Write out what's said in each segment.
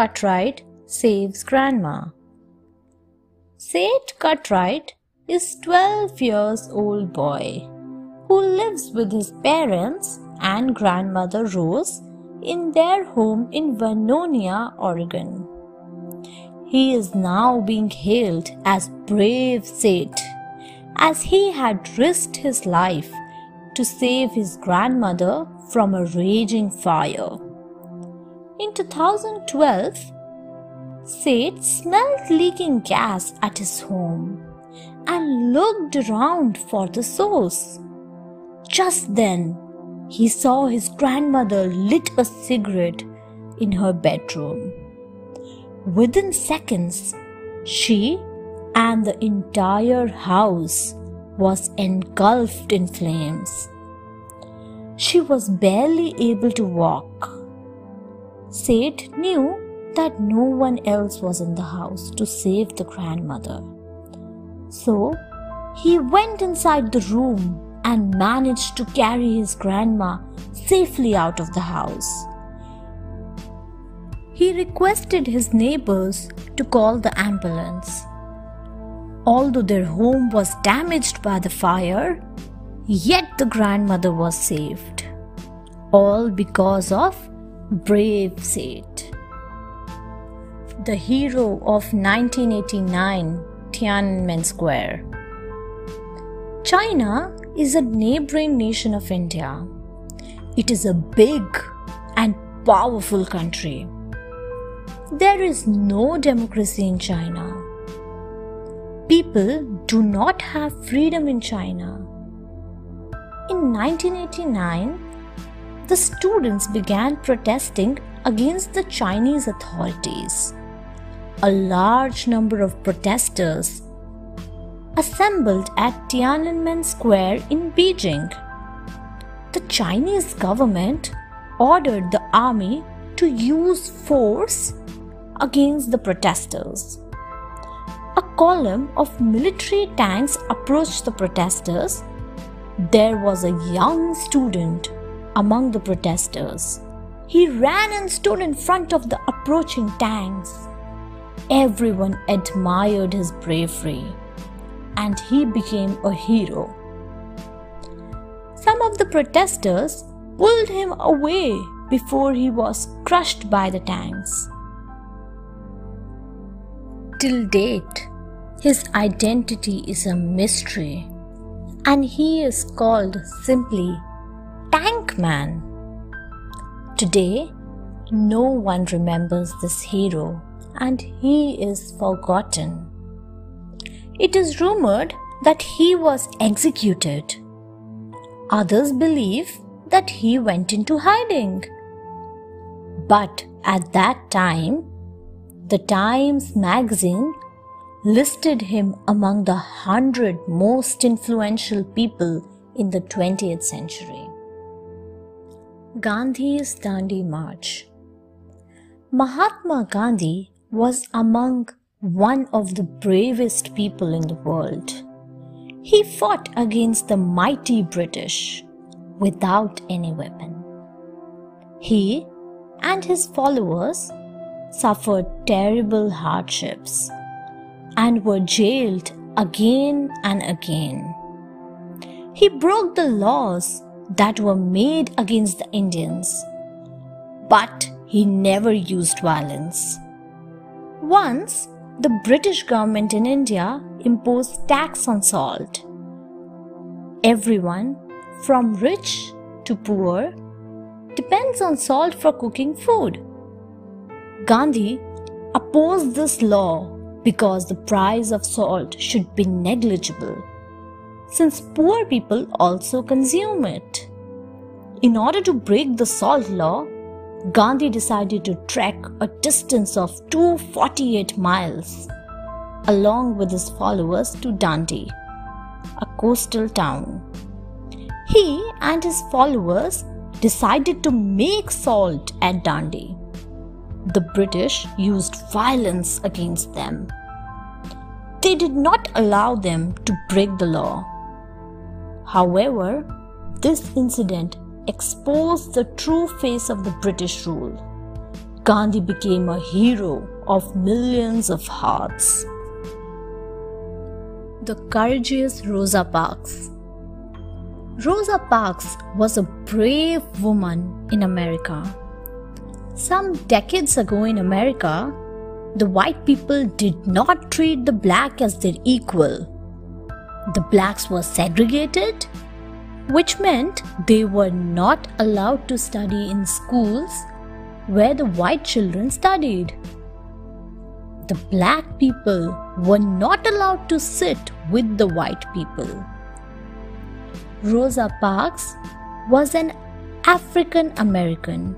Cutright saves grandma. Seth Cutright is 12 years old boy who lives with his parents and grandmother Rose in their home in Vernonia, Oregon. He is now being hailed as brave Seth as he had risked his life to save his grandmother from a raging fire. In 2012, Seth smelled leaking gas at his home and looked around for the source. Just then, he saw his grandmother lit a cigarette in her bedroom. Within seconds, she and the entire house was engulfed in flames. She was barely able to walk. Seth knew that no one else was in the house to save the grandmother. So he went inside the room and managed to carry his grandma safely out of the house. He requested his neighbors to call the ambulance. Although their home was damaged by the fire, yet the grandmother was saved. All because of brave Seth. The hero of 1989 Tiananmen Square. China is a neighboring nation of India. It is a big and powerful country. There is no democracy in China people do not have freedom in China. In 1989, the students began protesting against the Chinese authorities. A large number of protesters assembled at Tiananmen Square in Beijing. The Chinese government ordered the army to use force against the protesters a column of military tanks approached the protesters. There was a young student among the protesters. He ran and stood in front of the approaching tanks. Everyone admired his bravery and he became a hero. Some of the protesters pulled him away before he was crushed by the tanks. Till date, his identity is a mystery, and he is called simply Man. Today, no one remembers this hero, and he is forgotten. It is rumored that he was executed. Others believe that he went into hiding. But at that time, the Times magazine listed him among the 100 most influential people in the 20th century. Gandhi's Dandi March Mahatma Gandhi was among one of the bravest people in the world. He fought against the mighty British without any weapon. He and his followers suffered terrible hardships and were jailed again and again. He broke the laws that were made against the Indians, but he never used violence. Once, the British government in India imposed tax on salt. Everyone, from rich to poor, depends on salt for cooking food. Gandhi opposed this law because the price of salt should be negligible, since poor people also consume it. In order to break the salt law, Gandhi decided to trek a distance of 248 miles along with his followers to Dandi, a coastal town. He and his followers decided to make salt at Dandi the British used violence against them. They did not allow them to break the law. However, this incident exposed the true face of the British rule. Gandhi became a hero of millions of hearts. The courageous Rosa Parks. Rosa Parks was a brave woman in America. Some decades ago in America, the white people did not treat the black as their equal. The blacks were segregated, which meant they were not allowed to study in schools where the white children studied. The black people were not allowed to sit with the white people. Rosa Parks was an African American.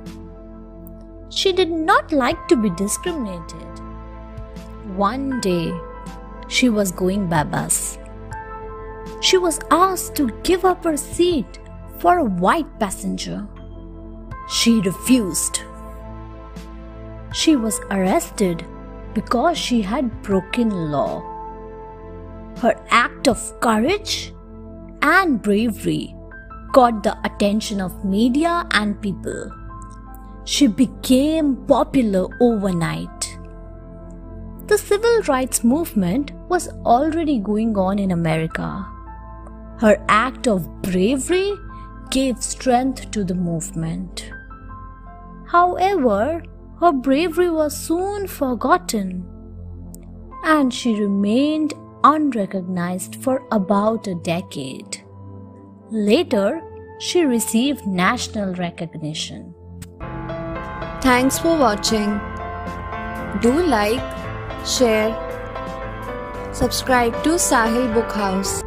She did not like to be discriminated. One day, she was going by bus. She was asked to give up her seat for a white passenger. She refused. She was arrested because she had broken law. Her act of courage and bravery caught the attention of media and people. She became popular overnight. The civil rights movement was already going on in America. Her act of bravery gave strength to the movement. However, her bravery was soon forgotten and she remained unrecognized for about a decade. Later, she received national recognition. Thanks for watching. Do like, share, subscribe to Sahil Book House.